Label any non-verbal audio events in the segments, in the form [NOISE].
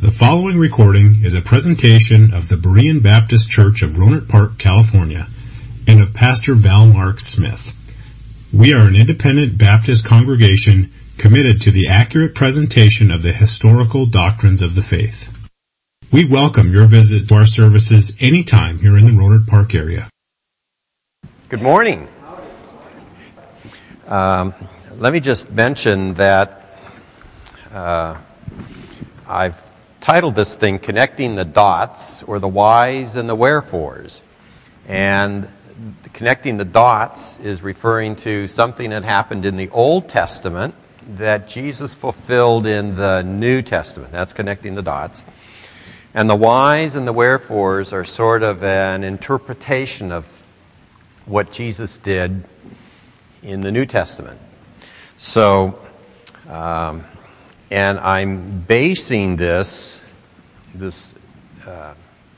The following recording is a presentation of the Berean Baptist Church of Rohnert Park, California, and of Pastor Val Mark Smith. We are an independent Baptist congregation committed to the accurate presentation of the historical doctrines of the faith. We welcome your visit to our services anytime here in the Rohnert Park area. Good morning. Um, let me just mention that uh, I've titled this thing Connecting the Dots, or the Whys and the Wherefores. And connecting the dots is referring to something that happened in the Old Testament that Jesus fulfilled in the New Testament. That's connecting the dots. And the whys and the wherefores are sort of an interpretation of what Jesus did in the New Testament. So, um, and I'm basing this, this uh,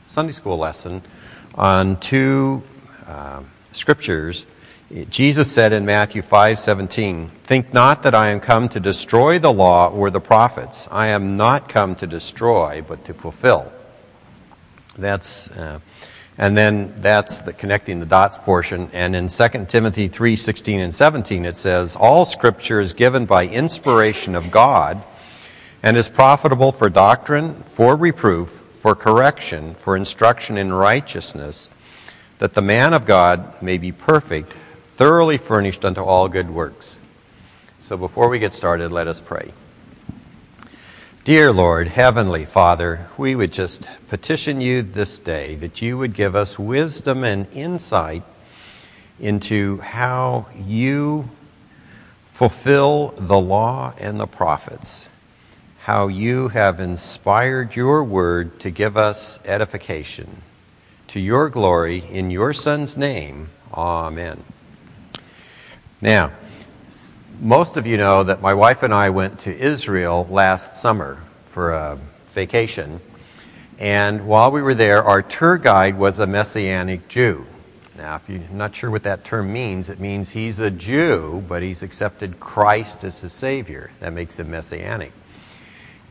Sunday school lesson on two uh, scriptures. Jesus said in Matthew 5:17, "Think not that I am come to destroy the law or the prophets. I am not come to destroy, but to fulfill." That's uh, and then that's the connecting the dots portion. And in 2 Timothy 3:16 and 17 it says, "All scripture is given by inspiration of God and is profitable for doctrine, for reproof, for correction, for instruction in righteousness, that the man of God may be perfect, thoroughly furnished unto all good works." So before we get started, let us pray. Dear Lord, Heavenly Father, we would just petition you this day that you would give us wisdom and insight into how you fulfill the law and the prophets, how you have inspired your word to give us edification. To your glory, in your Son's name, Amen. Now, most of you know that my wife and I went to Israel last summer for a vacation. And while we were there, our tour guide was a Messianic Jew. Now, if you're not sure what that term means, it means he's a Jew, but he's accepted Christ as his Savior. That makes him Messianic.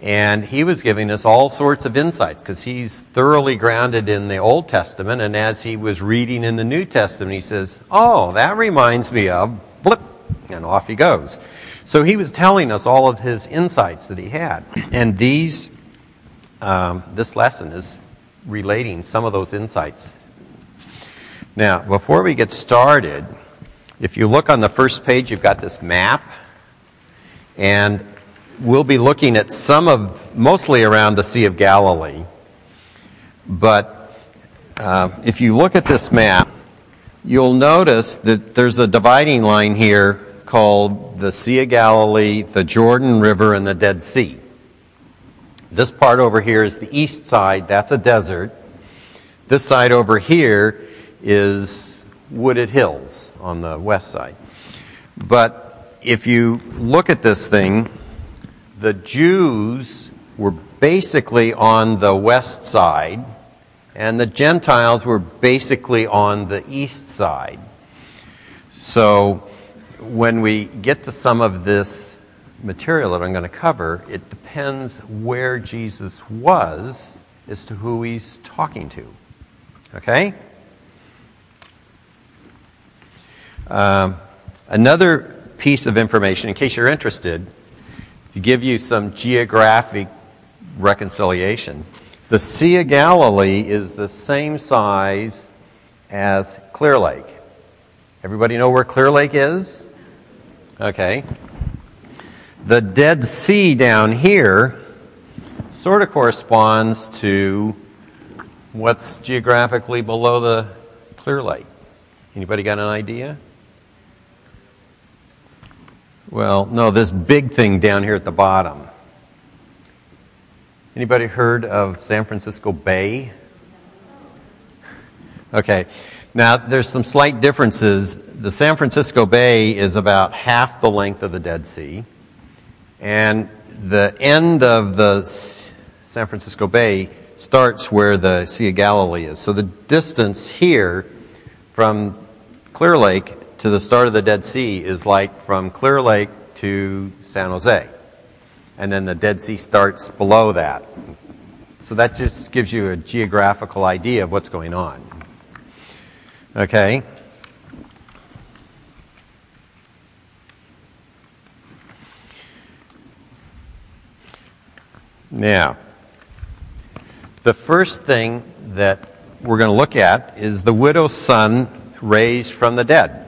And he was giving us all sorts of insights because he's thoroughly grounded in the Old Testament. And as he was reading in the New Testament, he says, Oh, that reminds me of blip and off he goes. So he was telling us all of his insights that he had. And these, um, this lesson is relating some of those insights. Now, before we get started, if you look on the first page, you've got this map. And we'll be looking at some of, mostly around the Sea of Galilee. But uh, if you look at this map, you'll notice that there's a dividing line here called the Sea of Galilee, the Jordan River, and the Dead Sea. This part over here is the east side, that's a desert. This side over here is wooded hills on the west side. But if you look at this thing, the Jews were basically on the west side, and the Gentiles were basically on the east side. So when we get to some of this material that I'm going to cover, it depends where Jesus was as to who he's talking to. Okay? Um, another piece of information, in case you're interested, to give you some geographic reconciliation. The Sea of Galilee is the same size as Clear Lake. Everybody know where Clear Lake is? Okay. The Dead Sea down here sort of corresponds to what's geographically below the Clear Lake. Anybody got an idea? Well, no, this big thing down here at the bottom. Anybody heard of San Francisco Bay? Okay. Now, there's some slight differences the San Francisco Bay is about half the length of the Dead Sea, and the end of the San Francisco Bay starts where the Sea of Galilee is. So the distance here from Clear Lake to the start of the Dead Sea is like from Clear Lake to San Jose. And then the Dead Sea starts below that. So that just gives you a geographical idea of what's going on. Okay? Now, the first thing that we're going to look at is the widow's son raised from the dead.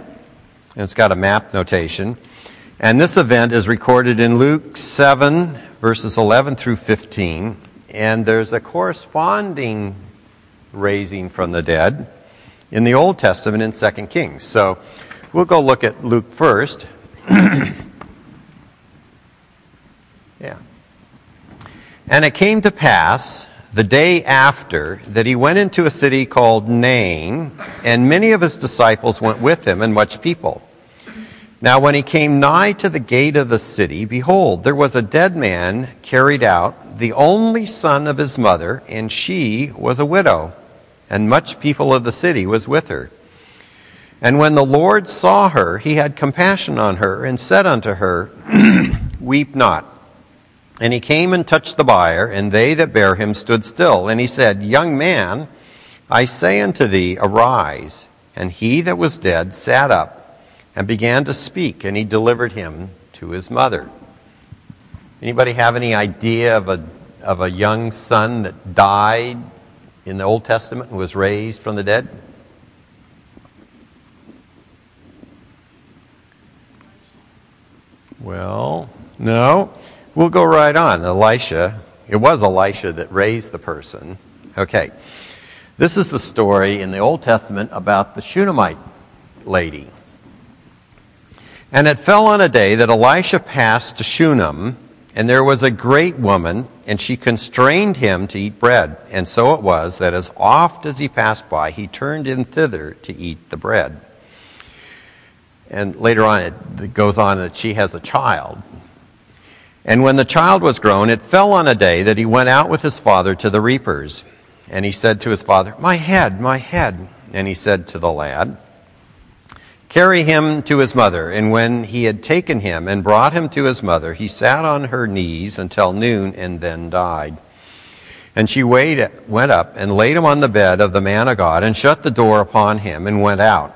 And it's got a map notation. And this event is recorded in Luke 7, verses 11 through 15. And there's a corresponding raising from the dead in the Old Testament in 2 Kings. So we'll go look at Luke first. [CLEARS THROAT] yeah. And it came to pass the day after that he went into a city called Nain, and many of his disciples went with him, and much people. Now, when he came nigh to the gate of the city, behold, there was a dead man carried out, the only son of his mother, and she was a widow, and much people of the city was with her. And when the Lord saw her, he had compassion on her, and said unto her, [CLEARS THROAT] Weep not. And he came and touched the bier, and they that bare him stood still. And he said, Young man, I say unto thee, arise. And he that was dead sat up and began to speak, and he delivered him to his mother. Anybody have any idea of a, of a young son that died in the Old Testament and was raised from the dead? Well, no. We'll go right on. Elisha, it was Elisha that raised the person. Okay. This is the story in the Old Testament about the Shunammite lady. And it fell on a day that Elisha passed to Shunem, and there was a great woman, and she constrained him to eat bread. And so it was that as oft as he passed by, he turned in thither to eat the bread. And later on, it goes on that she has a child. And when the child was grown, it fell on a day that he went out with his father to the reapers. And he said to his father, My head, my head. And he said to the lad, Carry him to his mother. And when he had taken him and brought him to his mother, he sat on her knees until noon and then died. And she went up and laid him on the bed of the man of God and shut the door upon him and went out.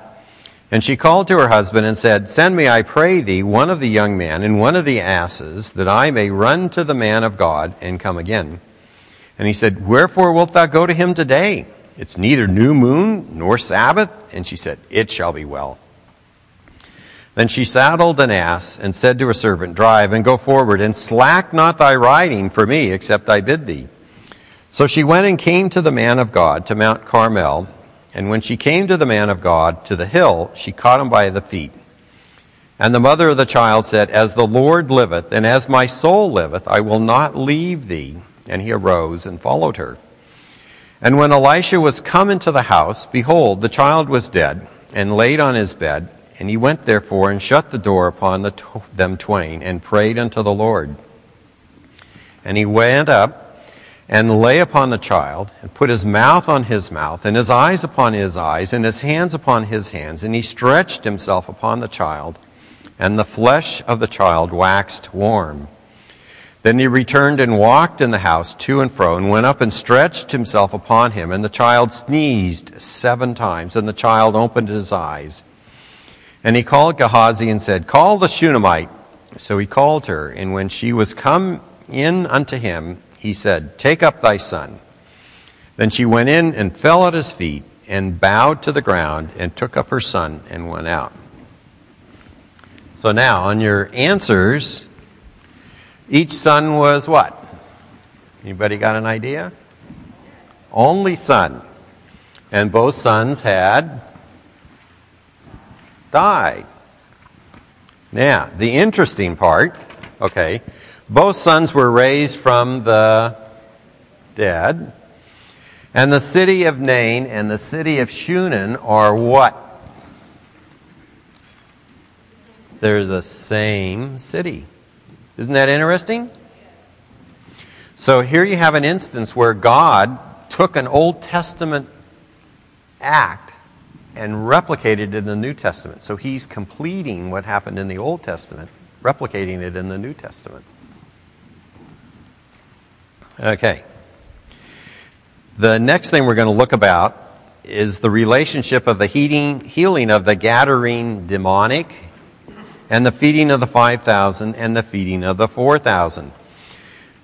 And she called to her husband and said, Send me, I pray thee, one of the young men and one of the asses, that I may run to the man of God and come again. And he said, Wherefore wilt thou go to him today? It's neither new moon nor Sabbath. And she said, It shall be well. Then she saddled an ass and said to her servant, Drive and go forward, and slack not thy riding for me, except I bid thee. So she went and came to the man of God, to Mount Carmel. And when she came to the man of God, to the hill, she caught him by the feet. And the mother of the child said, As the Lord liveth, and as my soul liveth, I will not leave thee. And he arose and followed her. And when Elisha was come into the house, behold, the child was dead, and laid on his bed. And he went therefore and shut the door upon the them twain, and prayed unto the Lord. And he went up and lay upon the child, and put his mouth on his mouth, and his eyes upon his eyes, and his hands upon his hands. And he stretched himself upon the child, and the flesh of the child waxed warm. Then he returned and walked in the house to and fro, and went up and stretched himself upon him. And the child sneezed seven times, and the child opened his eyes. And he called Gehazi and said, Call the Shunammite. So he called her, and when she was come in unto him, he said, Take up thy son. Then she went in and fell at his feet and bowed to the ground and took up her son and went out. So now, on your answers, each son was what? Anybody got an idea? Only son. And both sons had died. Now, the interesting part, okay, both sons were raised from the dead. And the city of Nain and the city of Shunem are what? They're the same city. Isn't that interesting? So here you have an instance where God took an Old Testament act and replicated it in the New Testament. So he's completing what happened in the Old Testament, replicating it in the New Testament. Okay. The next thing we're going to look about is the relationship of the heating, healing of the Gadarene demonic and the feeding of the 5,000 and the feeding of the 4,000.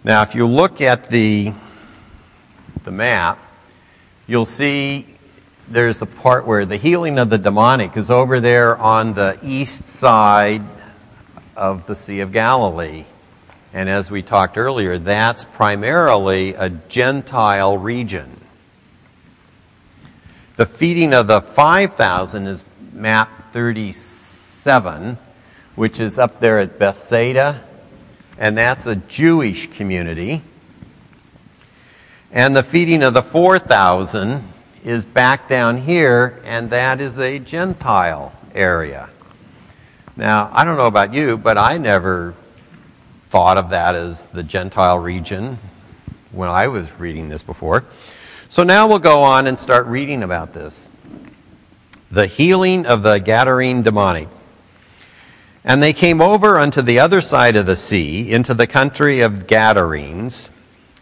Now, if you look at the, the map, you'll see there's the part where the healing of the demonic is over there on the east side of the Sea of Galilee. And as we talked earlier, that's primarily a Gentile region. The feeding of the 5,000 is map 37, which is up there at Bethsaida, and that's a Jewish community. And the feeding of the 4,000 is back down here, and that is a Gentile area. Now, I don't know about you, but I never thought of that as the Gentile region when I was reading this before. So now we'll go on and start reading about this. The healing of the Gadarene demonic. And they came over unto the other side of the sea, into the country of Gadarenes.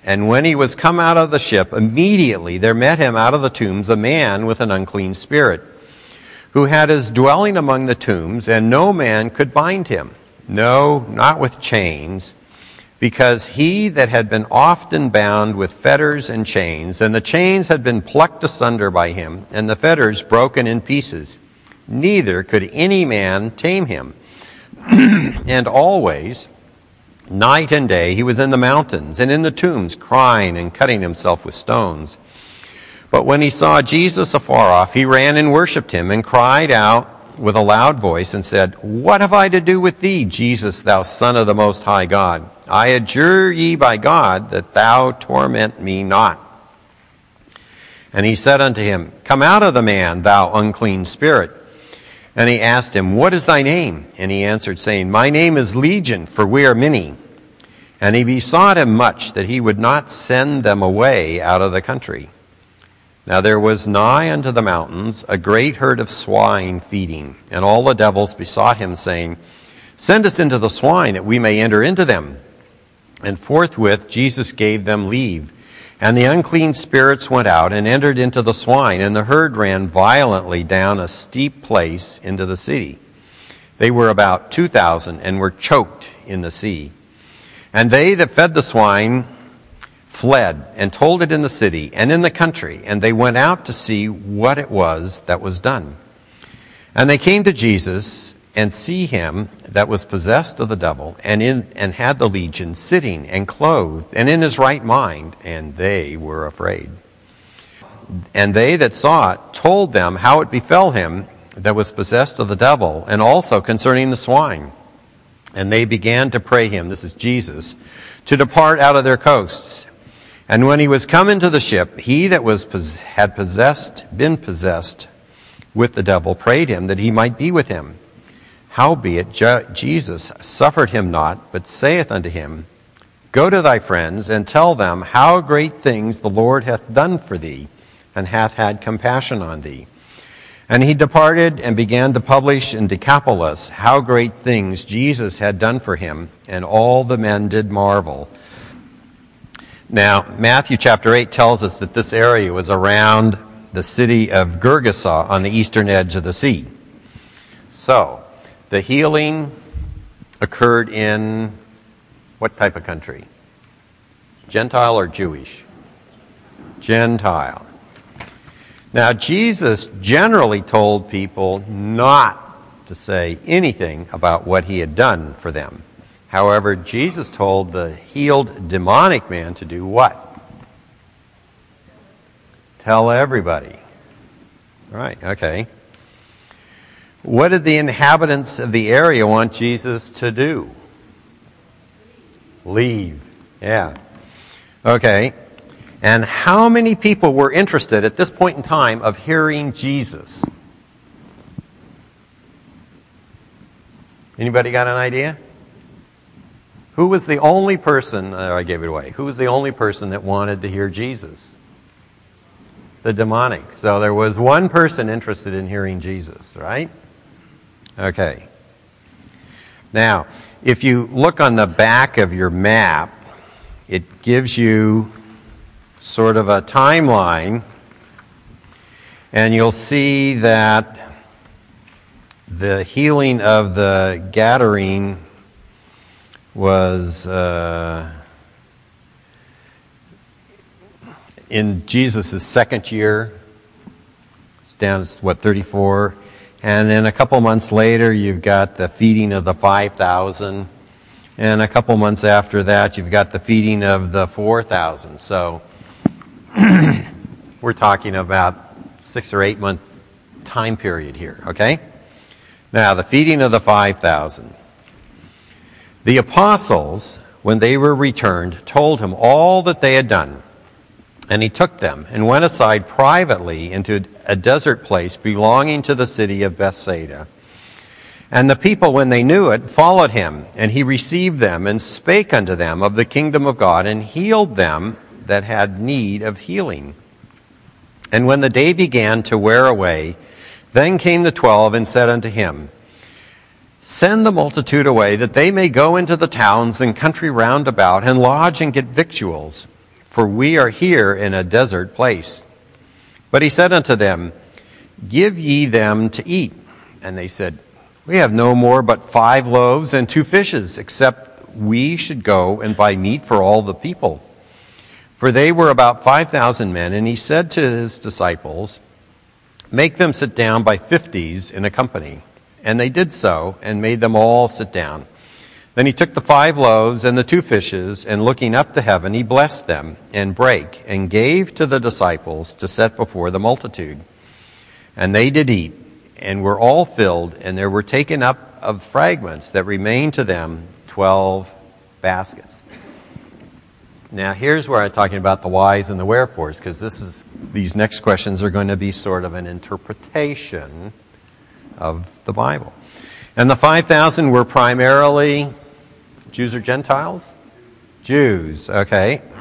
And when he was come out of the ship, immediately there met him out of the tombs a man with an unclean spirit, who had his dwelling among the tombs, and no man could bind him. No, not with chains because he that had been often bound with fetters and chains, and the chains had been plucked asunder by him, and the fetters broken in pieces, neither could any man tame him. [CLEARS THROAT] and always, night and day, he was in the mountains and in the tombs, crying and cutting himself with stones. But when he saw Jesus afar off, he ran and worshipped him, and cried out with a loud voice, and said, What have I to do with thee, Jesus, thou Son of the Most High God? I adjure ye by God that thou torment me not. And he said unto him, Come out of the man, thou unclean spirit. And he asked him, What is thy name? And he answered, saying, My name is Legion, for we are many. And he besought him much that he would not send them away out of the country. Now there was nigh unto the mountains a great herd of swine feeding, and all the devils besought him, saying, Send us into the swine, that we may enter into them. And forthwith Jesus gave them leave. And the unclean spirits went out and entered into the swine, and the herd ran violently down a steep place into the city. They were about two thousand, and were choked in the sea. And they that fed the swine fled and told it in the city and in the country, and they went out to see what it was that was done. And they came to Jesus and see him that was possessed of the devil and in and had the legion sitting and clothed and in his right mind and they were afraid and they that saw it told them how it befell him that was possessed of the devil and also concerning the swine and they began to pray him this is jesus to depart out of their coasts and when he was come into the ship he that was had possessed been possessed with the devil prayed him that he might be with him Howbeit Jesus suffered him not, but saith unto him, Go to thy friends, and tell them how great things the Lord hath done for thee, and hath had compassion on thee. And he departed and began to publish in Decapolis how great things Jesus had done for him, and all the men did marvel. Now, Matthew chapter 8 tells us that this area was around the city of Gergesa on the eastern edge of the sea. So, the healing occurred in what type of country? Gentile or Jewish? Gentile. Now, Jesus generally told people not to say anything about what he had done for them. However, Jesus told the healed demonic man to do what? Tell everybody. Right, okay. What did the inhabitants of the area want Jesus to do? Leave. Yeah. Okay. And how many people were interested at this point in time of hearing Jesus? Anybody got an idea? Who was the only person, oh, I gave it away, who was the only person that wanted to hear Jesus? The demonic. So there was one person interested in hearing Jesus, right? Okay. Now, if you look on the back of your map, it gives you sort of a timeline, and you'll see that the healing of the Gadarene was uh, in Jesus' second year. It's down to what, 34? And then a couple months later, you've got the feeding of the 5,000. And a couple months after that, you've got the feeding of the 4,000. So [CLEARS THROAT] we're talking about six or eight month time period here, okay? Now, the feeding of the 5,000. The apostles, when they were returned, told him all that they had done. And he took them and went aside privately into a desert place belonging to the city of Bethsaida. And the people, when they knew it, followed him, and he received them and spake unto them of the kingdom of God, and healed them that had need of healing. And when the day began to wear away, then came the twelve and said unto him, Send the multitude away, that they may go into the towns and country round about, and lodge and get victuals, for we are here in a desert place. But he said unto them, Give ye them to eat. And they said, we have no more but five loaves and two fishes, except we should go and buy meat for all the people. For they were about 5,000 men, and he said to his disciples, Make them sit down by fifties in a company. And they did so, and made them all sit down. Then he took the five loaves and the two fishes, and looking up to heaven, he blessed them, and brake, and gave to the disciples to set before the multitude. And they did eat and were all filled, and there were taken up of fragments that remained to them twelve baskets. Now, here's where I'm talking about the whys and the wherefores, because these next questions are going to be sort of an interpretation of the Bible. And the 5,000 were primarily Jews or Gentiles? Jews, okay. [CLEARS THROAT]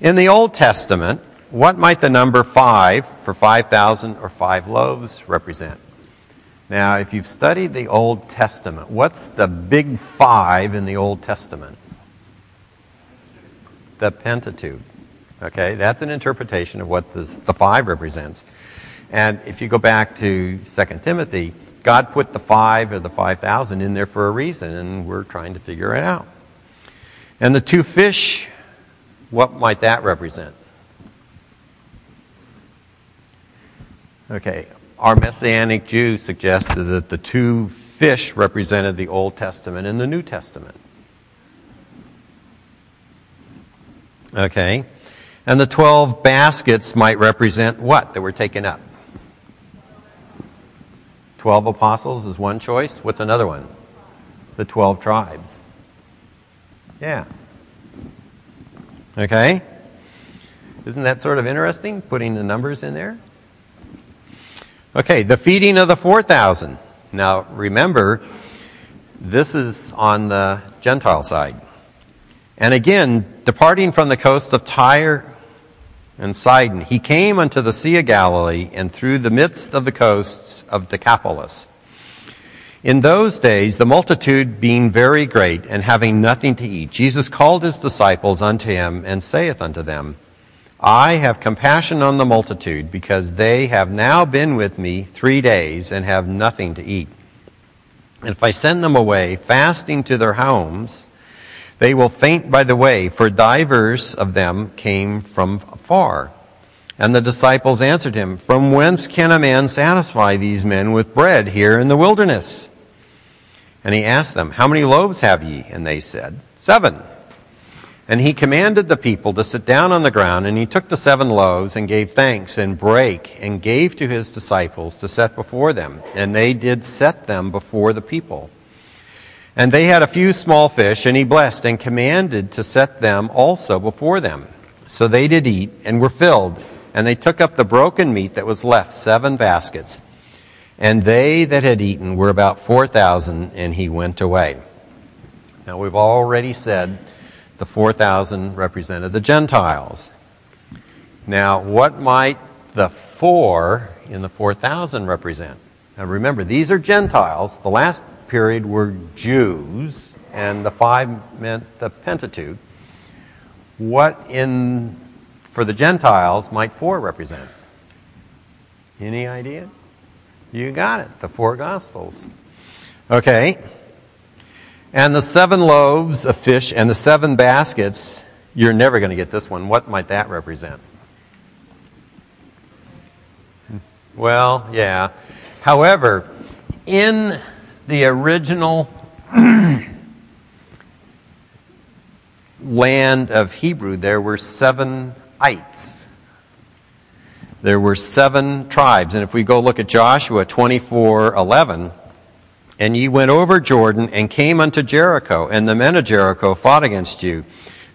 In the Old Testament, what might the number five for 5,000 or five loaves represent? Now, if you've studied the Old Testament, what's the big five in the Old Testament? The Pentateuch. Okay, that's an interpretation of what this, the five represents. And if you go back to 2 Timothy, God put the five or the 5,000 in there for a reason, and we're trying to figure it out. And the two fish, what might that represent? Okay, our Messianic Jews suggested that the two fish represented the Old Testament and the New Testament. Okay, and the 12 baskets might represent what that were taken up? 12 apostles is one choice. What's another one? The 12 tribes. Yeah. Okay? Isn't that sort of interesting, putting the numbers in there? Okay, the feeding of the 4,000. Now, remember, this is on the Gentile side. And again, departing from the coast of Tyre and Sidon, he came unto the Sea of Galilee and through the midst of the coasts of Decapolis. In those days, the multitude being very great and having nothing to eat, Jesus called his disciples unto him and saith unto them, I have compassion on the multitude because they have now been with me three days and have nothing to eat. And if I send them away fasting to their homes, they will faint by the way, for divers of them came from far. And the disciples answered him, From whence can a man satisfy these men with bread here in the wilderness? And he asked them, How many loaves have ye? And they said, Seven. And he commanded the people to sit down on the ground, and he took the seven loaves and gave thanks and brake and gave to his disciples to set before them. And they did set them before the people. And they had a few small fish, and he blessed and commanded to set them also before them. So they did eat and were filled, and they took up the broken meat that was left, seven baskets. And they that had eaten were about four thousand, and he went away. Now we've already said the 4,000 represented the Gentiles. Now, what might the four in the 4,000 represent? Now, remember, these are Gentiles. The last period were Jews, and the five meant the Pentateuch. What in for the Gentiles might 4 represent? Any idea? You got it. The four Gospels. Okay. And the seven loaves of fish and the seven baskets, you're never going to get this one. What might that represent? Hmm. Well, yeah. However, in the original land of Hebrew, there were seven ites. There were seven tribes. And if we go look at Joshua 24 11, and ye went over Jordan and came unto Jericho, and the men of Jericho fought against you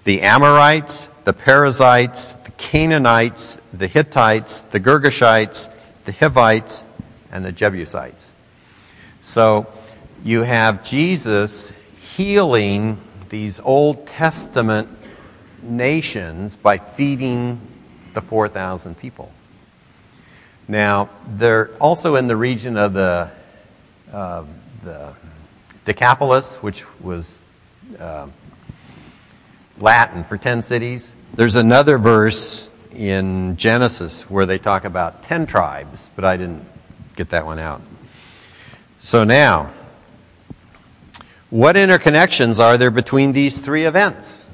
the Amorites, the Perizzites, the Canaanites, the Hittites, the Girgashites, the Hivites, and the Jebusites. So you have Jesus healing these Old Testament nations by feeding the 4,000 people. Now, they're also in the region of the, uh, the Decapolis, which was uh, Latin for 10 cities. There's another verse in Genesis where they talk about 10 tribes, but I didn't get that one out. So now, what interconnections are there between these three events?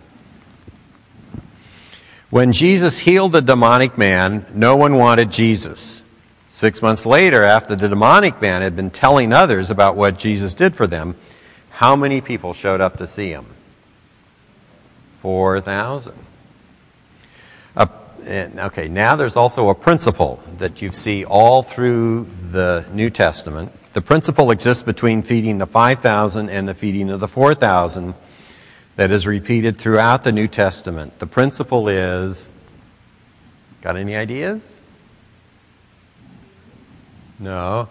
When Jesus healed the demonic man, no one wanted Jesus. Six months later, after the demonic man had been telling others about what Jesus did for them, how many people showed up to see him? 4,000. Uh, okay, now there's also a principle that you see all through the New Testament the principle exists between feeding the 5,000 and the feeding of the 4,000 that is repeated throughout the New Testament. The principle is got any ideas? No.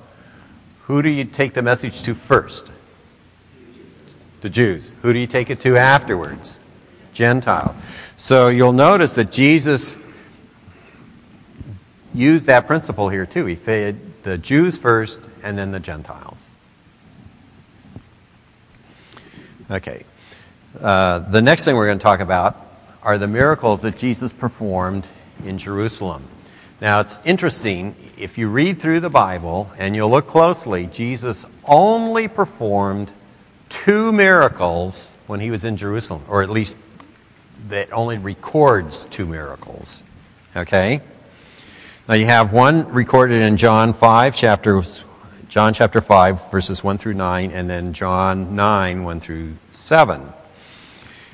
Who do you take the message to first? The Jews. Who do you take it to afterwards? Gentile. So you'll notice that Jesus used that principle here too. He fed the Jews first and then the Gentiles. Okay. Uh, the next thing we're going to talk about are the miracles that Jesus performed in Jerusalem. Now, it's interesting, if you read through the Bible and you'll look closely, Jesus only performed two miracles when he was in Jerusalem, or at least that only records two miracles. Okay? Now you have one recorded in John 5, chapter, John chapter 5, verses 1 through 9, and then John 9, 1 through 7.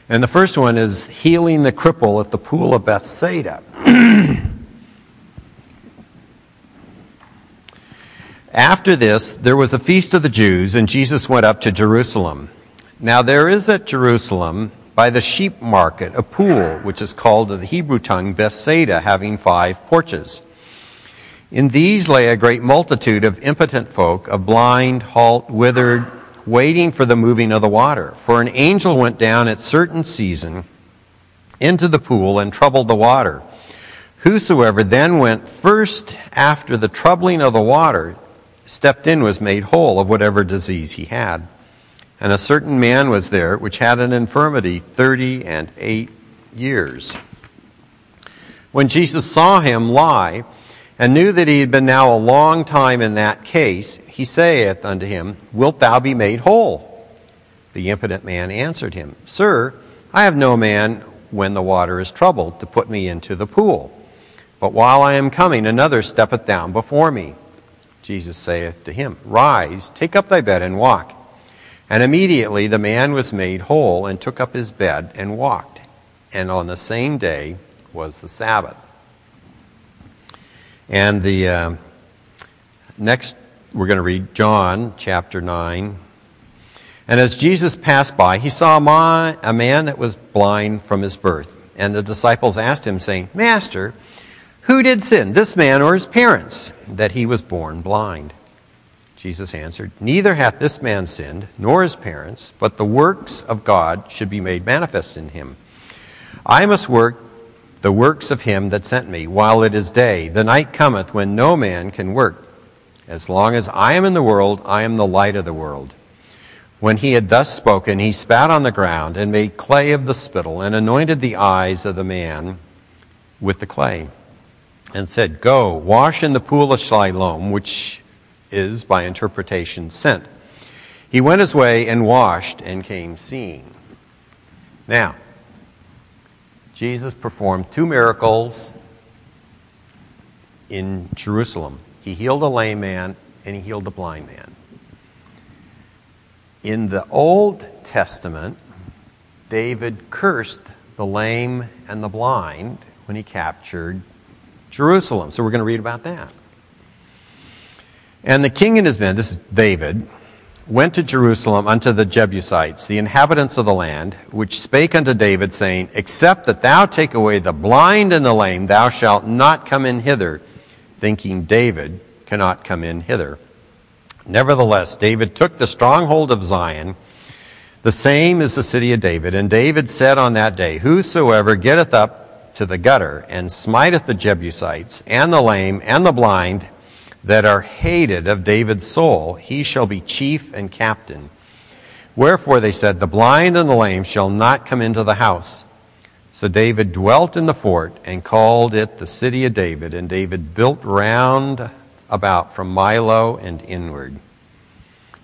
And the first one is healing the cripple at the pool of Bethesda. [CLEARS THROAT] After this, there was a feast of the Jews, and Jesus went up to Jerusalem. Now there is at Jerusalem, by the sheep market, a pool, which is called in the Hebrew tongue Bethesda, having five porches. In these lay a great multitude of impotent folk, of blind, halt, withered, waiting for the moving of the water. For an angel went down at certain season into the pool and troubled the water. Whosoever then went first after the troubling of the water stepped in was made whole of whatever disease he had. And a certain man was there which had an infirmity thirty and eight years. When Jesus saw him lie, and knew that he had been now a long time in that case, he saith unto him, Wilt thou be made whole? The impotent man answered him, Sir, I have no man when the water is troubled to put me into the pool. But while I am coming, another steppeth down before me. Jesus saith to him, Rise, take up thy bed and walk. And immediately the man was made whole and took up his bed and walked. And on the same day was the Sabbath. And the uh, next, we're going to read John chapter 9. And as Jesus passed by, he saw a man that was blind from his birth. And the disciples asked him, saying, Master, who did sin, this man or his parents, that he was born blind? Jesus answered, Neither hath this man sinned, nor his parents, but the works of God should be made manifest in him. I must work the works of him that sent me while it is day. The night cometh when no man can work. As long as I am in the world, I am the light of the world. When he had thus spoken, he spat on the ground and made clay of the spittle and anointed the eyes of the man with the clay and said, Go, wash in the pool of Siloam, which is, by interpretation, sent. He went his way and washed and came seeing. Now, Jesus performed two miracles in Jerusalem. He healed a lame man and he healed a blind man. In the Old Testament, David cursed the lame and the blind when he captured Jerusalem. So we're going to read about that. And the king and his men, this is David, went to Jerusalem unto the Jebusites, the inhabitants of the land, which spake unto David, saying, Except that thou take away the blind and the lame, thou shalt not come in hither, thinking David cannot come in hither. Nevertheless, David took the stronghold of Zion, the same is the city of David. And David said on that day, Whosoever getteth up to the gutter and smiteth the Jebusites and the lame and the blind that are hated of David's soul, he shall be chief and captain. Wherefore they said, The blind and the lame shall not come into the house. So David dwelt in the fort and called it the city of David, and David built round about from Millo and inward.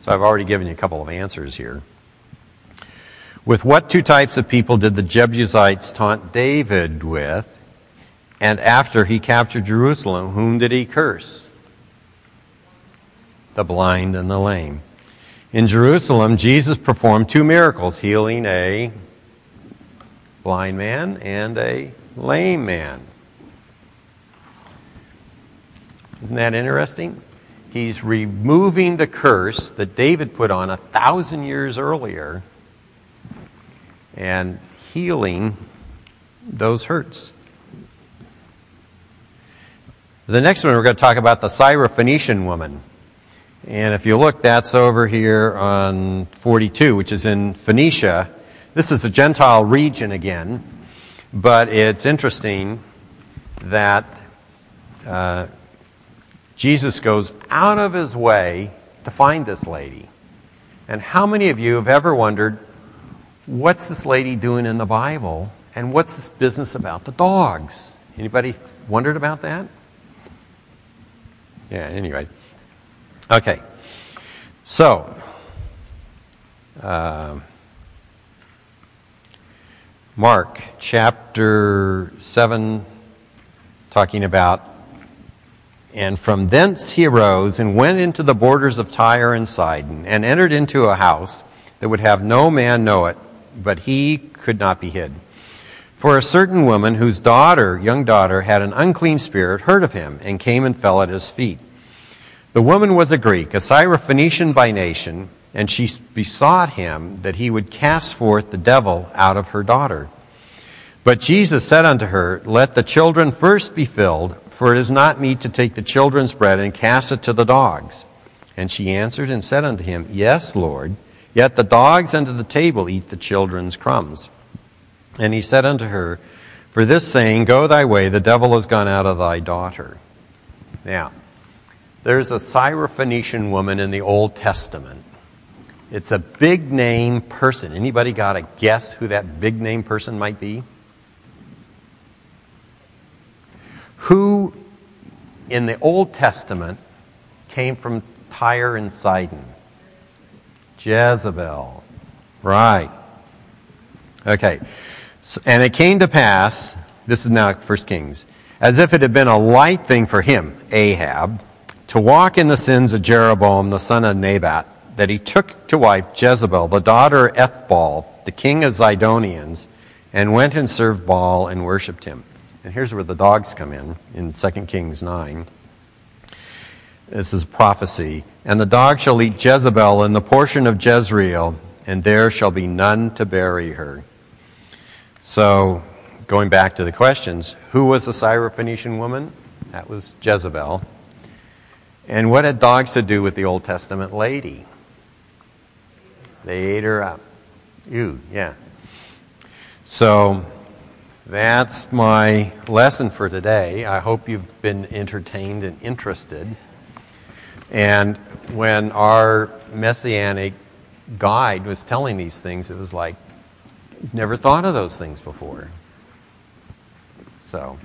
So I've already given you a couple of answers here. With what two types of people did the Jebusites taunt David with? And after he captured Jerusalem, whom did he curse? The blind and the lame. In Jerusalem, Jesus performed two miracles, healing a blind man and a lame man. Isn't that interesting? He's removing the curse that David put on a thousand years earlier and healing those hurts. The next one, we're going to talk about the Syrophoenician woman. And if you look, that's over here on 42, which is in Phoenicia. This is the Gentile region again, but it's interesting that uh, Jesus goes out of his way to find this lady. And how many of you have ever wondered, what's this lady doing in the Bible? And what's this business about the dogs? Anybody wondered about that? Yeah, anyway. Okay. So, uh, Mark chapter 7, talking about, and from thence he arose and went into the borders of Tyre and Sidon, and entered into a house that would have no man know it, but he could not be hid. For a certain woman whose daughter, young daughter, had an unclean spirit, heard of him, and came and fell at his feet. The woman was a Greek, a Syrophoenician by nation, and she besought him that he would cast forth the devil out of her daughter. But Jesus said unto her, Let the children first be filled, for it is not meet to take the children's bread and cast it to the dogs. And she answered and said unto him, Yes, Lord. Yet the dogs under the table eat the children's crumbs. And he said unto her, For this saying, Go thy way, the devil is gone out of thy daughter. Now, there's a Syrophoenician woman in the Old Testament. It's a big name person. Anybody got a guess who that big name person might be? Who in the Old Testament came from Tyre and Sidon? Jezebel. Right. Okay. So, and it came to pass, this is now 1 Kings, as if it had been a light thing for him, Ahab, to walk in the sins of Jeroboam the son of Nebat, that he took to wife Jezebel, the daughter of Ethbaal, the king of Zidonians, and went and served Baal and worshipped him. And here's where the dogs come in, in 2 Kings 9. This is prophecy. And the dog shall eat Jezebel in the portion of Jezreel, and there shall be none to bury her. So, going back to the questions, who was the Syrophoenician woman? That was Jezebel. And what had dogs to do with the Old Testament lady? They ate her up. Ew, yeah. So that's my lesson for today. I hope you've been entertained and interested. And when our messianic guide was telling these things, it was like, never thought of those things before. So,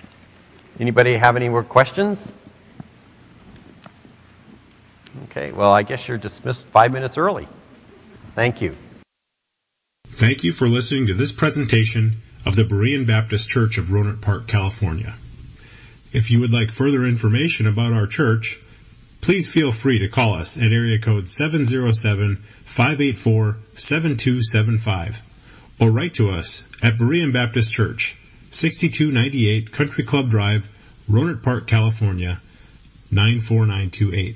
Anybody have any more questions? Okay, well, I guess you're dismissed five minutes early. Thank you. Thank you for listening to this presentation of the Berean Baptist Church of Rohnert Park, California. If you would like further information about our church, please feel free to call us at area code 707-584-7275 or write to us at Berean Baptist Church, 6298 Country Club Drive, Rohnert Park, California, 94928.